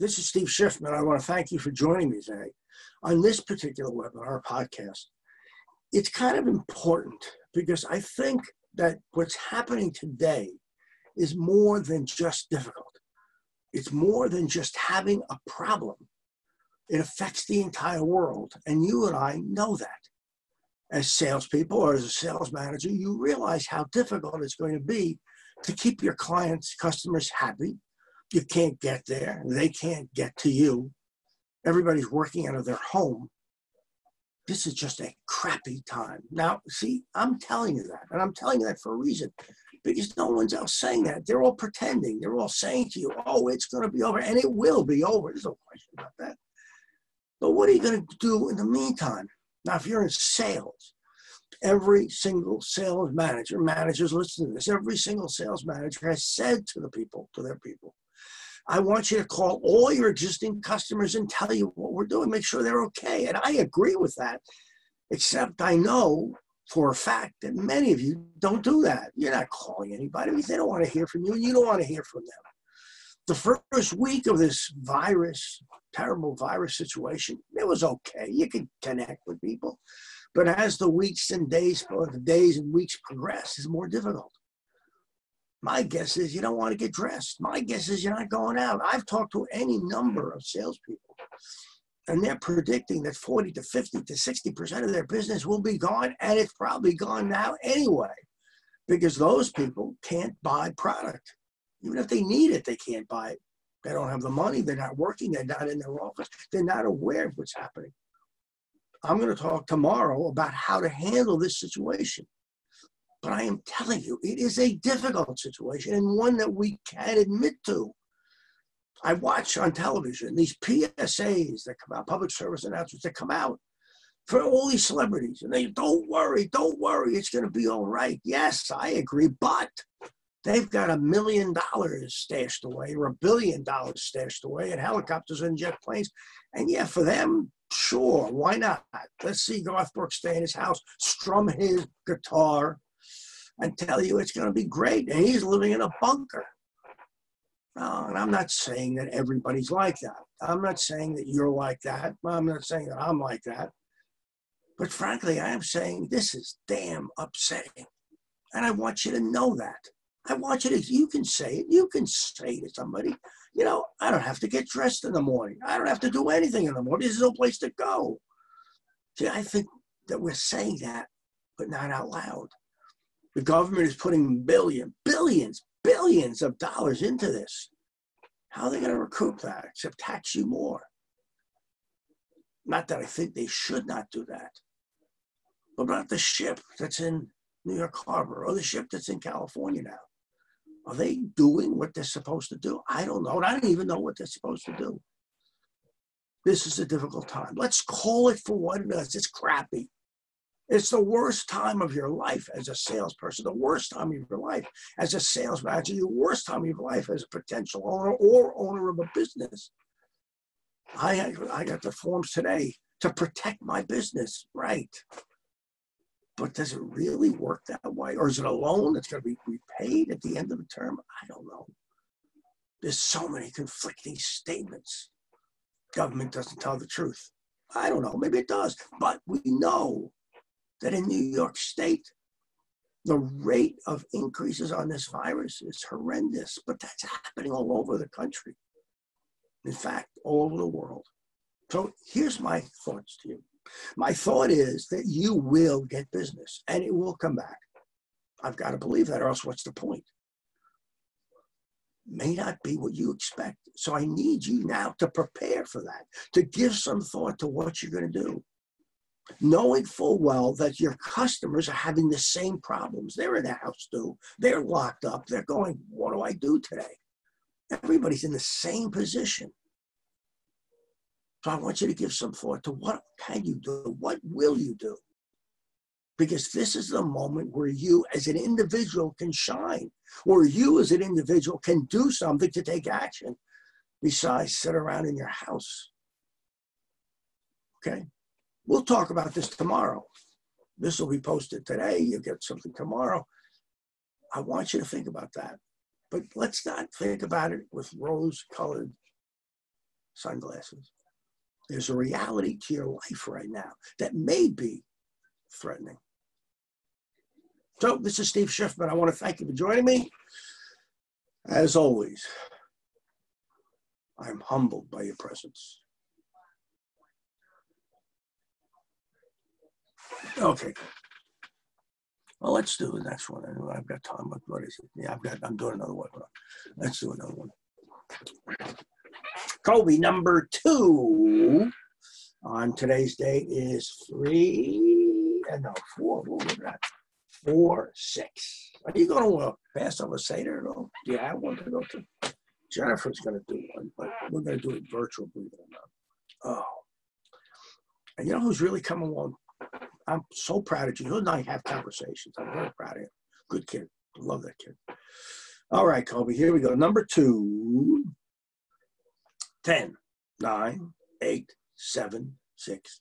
This is Steve Schiffman. I want to thank you for joining me today on this particular webinar podcast. It's kind of important because I think that what's happening today is more than just difficult. It's more than just having a problem. It affects the entire world. And you and I know that. As salespeople or as a sales manager, you realize how difficult it's going to be to keep your clients, customers happy. You can't get there, they can't get to you. Everybody's working out of their home. This is just a crappy time. Now, see, I'm telling you that, and I'm telling you that for a reason because no one's else saying that. They're all pretending. They're all saying to you, oh, it's going to be over, and it will be over. There's no question about that. But what are you going to do in the meantime? Now, if you're in sales, every single sales manager, managers listen to this, every single sales manager has said to the people, to their people, I want you to call all your existing customers and tell you what we're doing, make sure they're okay. And I agree with that, except I know for a fact that many of you don't do that. You're not calling anybody because they don't want to hear from you and you don't want to hear from them. The first week of this virus, terrible virus situation, it was okay. You could connect with people. But as the weeks and days, or the days and weeks progress, it's more difficult. My guess is you don't want to get dressed. My guess is you're not going out. I've talked to any number of salespeople, and they're predicting that 40 to 50 to 60% of their business will be gone, and it's probably gone now anyway, because those people can't buy product. Even if they need it, they can't buy it. They don't have the money, they're not working, they're not in their office, they're not aware of what's happening. I'm going to talk tomorrow about how to handle this situation. But I am telling you, it is a difficult situation and one that we can't admit to. I watch on television these PSAs that come out, public service announcements that come out for all these celebrities. And they don't worry, don't worry, it's going to be all right. Yes, I agree. But they've got a million dollars stashed away or a billion dollars stashed away in helicopters and jet planes. And yeah, for them, Sure, why not? Let's see Garth Brooks stay in his house, strum his guitar, and tell you it's going to be great. And he's living in a bunker. Uh, and I'm not saying that everybody's like that. I'm not saying that you're like that. I'm not saying that I'm like that. But frankly, I am saying this is damn upsetting. And I want you to know that. I want you to, you can say it. You can say to somebody, you know, I don't have to get dressed in the morning. I don't have to do anything in the morning. There's no place to go. See, I think that we're saying that, but not out loud. The government is putting billion, billions, billions of dollars into this. How are they going to recoup that except tax you more? Not that I think they should not do that. But about the ship that's in New York Harbor or the ship that's in California now? Are they doing what they're supposed to do? I don't know. I don't even know what they're supposed to do. This is a difficult time. Let's call it for what it is. It's crappy. It's the worst time of your life as a salesperson, the worst time of your life as a sales manager, the worst time of your life as a potential owner or owner of a business. I, I got the forms today to protect my business, right? But does it really work that way? Or is it a loan that's going to be repaid at the end of the term? I don't know. There's so many conflicting statements. Government doesn't tell the truth. I don't know. Maybe it does. But we know that in New York State, the rate of increases on this virus is horrendous, but that's happening all over the country. In fact, all over the world. So here's my thoughts to you. My thought is that you will get business and it will come back. I've got to believe that, or else what's the point? May not be what you expect. So I need you now to prepare for that, to give some thought to what you're going to do. Knowing full well that your customers are having the same problems. They're in the house too. They're locked up. They're going, What do I do today? Everybody's in the same position. So I want you to give some thought to what can you do? What will you do? Because this is the moment where you as an individual can shine, where you as an individual can do something to take action besides sit around in your house. Okay? We'll talk about this tomorrow. This will be posted today. You get something tomorrow. I want you to think about that. But let's not think about it with rose colored sunglasses. There's a reality to your life right now that may be threatening. So, this is Steve Schiffman. I want to thank you for joining me. As always, I'm humbled by your presence. Okay. Well, let's do the next one. I've got time. What, what is it? Yeah, I've got. I'm doing another one. Let's do another one. Kobe number two on today's date is three. Uh, no, four. What was that? Four six. Are you going to uh, Passover Seder at all? You have one to go to? Jennifer's going to do one, but we're going to do it virtual, believe it or not. Oh. And you know who's really come along? I'm so proud of you. You and I have conversations. I'm very proud of you. Good kid. Love that kid. All right, Kobe, here we go. Number two 10, 9, 8, 7, 6.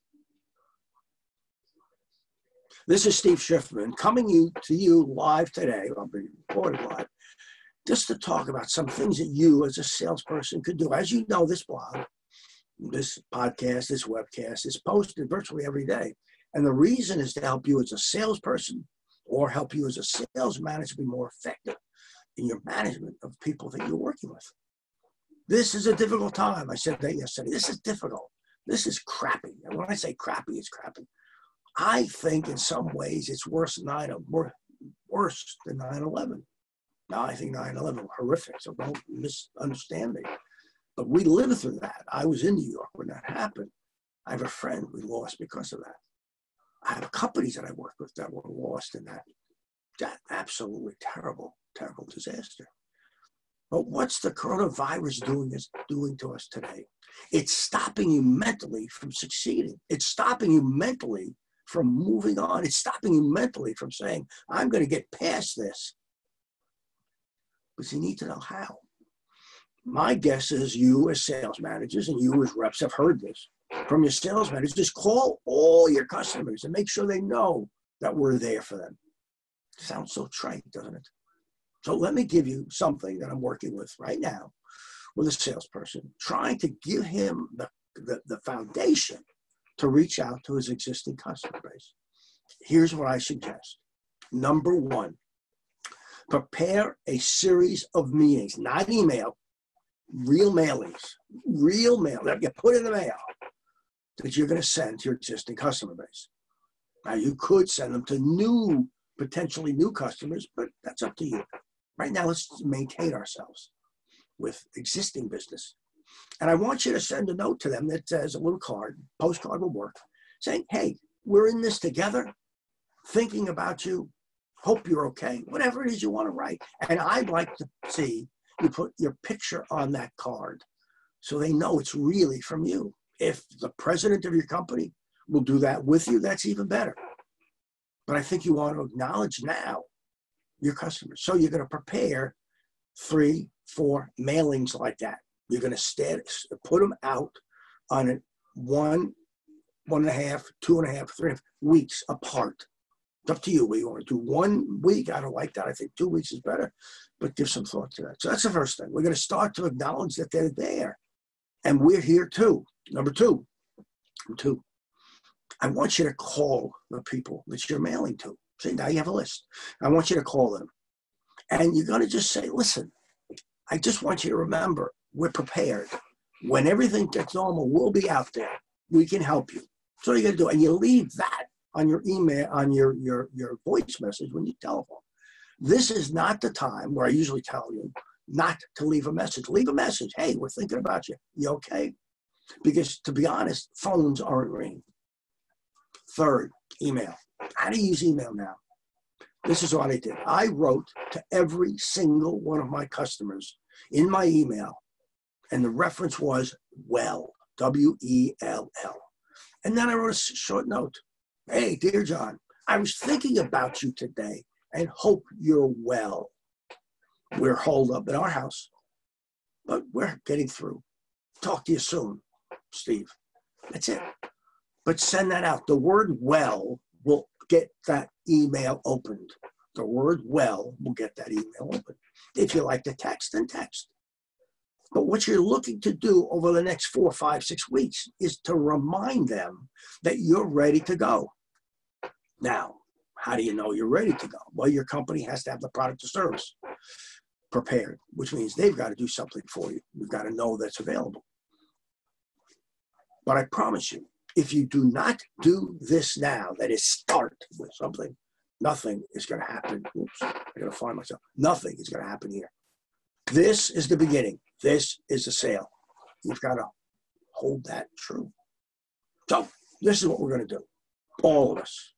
This is Steve Schiffman coming you, to you live today. I'll be recording live just to talk about some things that you as a salesperson could do. As you know, this blog, this podcast, this webcast is posted virtually every day. And the reason is to help you as a salesperson or help you as a sales manager be more effective in your management of people that you're working with. This is a difficult time. I said that yesterday. This is difficult. This is crappy. And when I say crappy, it's crappy. I think in some ways it's worse than 9 worse than 9-11. Now I think 9-11 horrific, so don't misunderstand me. But we lived through that. I was in New York when that happened. I have a friend we lost because of that. I have companies that I work with that were lost in that. That absolutely terrible, terrible disaster. But what's the coronavirus doing is doing to us today? It's stopping you mentally from succeeding. It's stopping you mentally from moving on. It's stopping you mentally from saying, I'm going to get past this. But you need to know how. My guess is you as sales managers and you as reps have heard this from your sales managers. Just call all your customers and make sure they know that we're there for them. Sounds so trite, doesn't it? So let me give you something that I'm working with right now with a salesperson, trying to give him the, the, the foundation to reach out to his existing customer base. Here's what I suggest. Number one, prepare a series of meetings, not email, real mailings, real mail that you put in the mail that you're going to send to your existing customer base. Now, you could send them to new, potentially new customers, but that's up to you. Right now, let's maintain ourselves with existing business. And I want you to send a note to them that says a little card, postcard will work, saying, hey, we're in this together, thinking about you, hope you're okay, whatever it is you want to write. And I'd like to see you put your picture on that card so they know it's really from you. If the president of your company will do that with you, that's even better. But I think you want to acknowledge now your customers. So you're going to prepare three, four mailings like that. You're going to put them out on one, one and a half, two and a half, three weeks apart. It's up to you. We want to do one week. I don't like that. I think two weeks is better, but give some thought to that. So that's the first thing. We're going to start to acknowledge that they're there, and we're here too. Number two, two. I want you to call the people that you're mailing to. See, now you have a list. I want you to call them. And you're going to just say, listen, I just want you to remember we're prepared. When everything gets normal, we'll be out there. We can help you. So you got to do. And you leave that on your email, on your, your, your voice message when you telephone. This is not the time where I usually tell you not to leave a message. Leave a message. Hey, we're thinking about you. You okay? Because to be honest, phones aren't ringing. Third, email how to use email now. This is what I did. I wrote to every single one of my customers in my email, and the reference was well, W E L L. And then I wrote a short note Hey, dear John, I was thinking about you today and hope you're well. We're holed up in our house, but we're getting through. Talk to you soon, Steve. That's it. But send that out. The word well will get that email opened. The word well will get that email open. If you like the text, then text. But what you're looking to do over the next four, five, six weeks is to remind them that you're ready to go. Now, how do you know you're ready to go? Well, your company has to have the product or service prepared, which means they've got to do something for you. You've got to know that's available. But I promise you, if you do not do this now, that is start with something, nothing is going to happen. Oops, I got to find myself. Nothing is going to happen here. This is the beginning. This is the sale. You've got to hold that true. So this is what we're going to do. All of us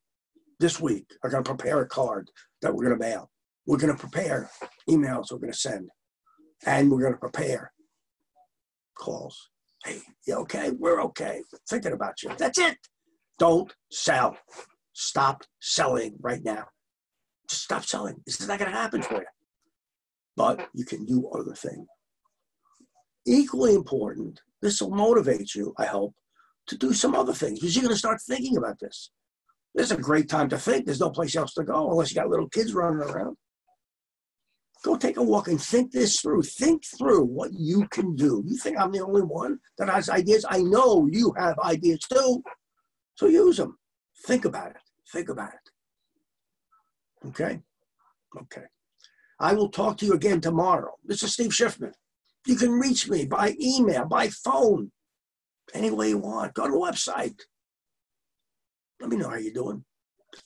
this week are going to prepare a card that we're going to mail. We're going to prepare emails we're going to send. And we're going to prepare calls. Hey, you okay? We're okay. Thinking about you. That's it. Don't sell. Stop selling right now. Just stop selling. This is not going to happen for you. But you can do other things. Equally important, this will motivate you, I hope, to do some other things because you're going to start thinking about this. This is a great time to think. There's no place else to go unless you got little kids running around. Go take a walk and think this through. Think through what you can do. You think I'm the only one that has ideas? I know you have ideas too. So use them. Think about it. Think about it. Okay? Okay. I will talk to you again tomorrow. This is Steve Schiffman. You can reach me by email, by phone, any way you want. Go to the website. Let me know how you're doing.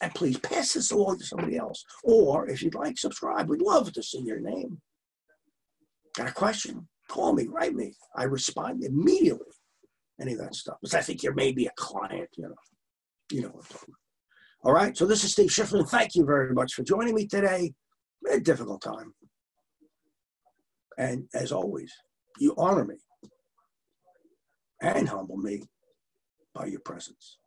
And please pass this along to somebody else. Or if you'd like, subscribe. We'd love to see your name. Got a question? Call me, write me. I respond immediately. Any of that stuff. Because I think you're maybe a client, you know. You know what I'm talking about. All right. So this is Steve Schiffman. Thank you very much for joining me today. A difficult time. And as always, you honor me and humble me by your presence.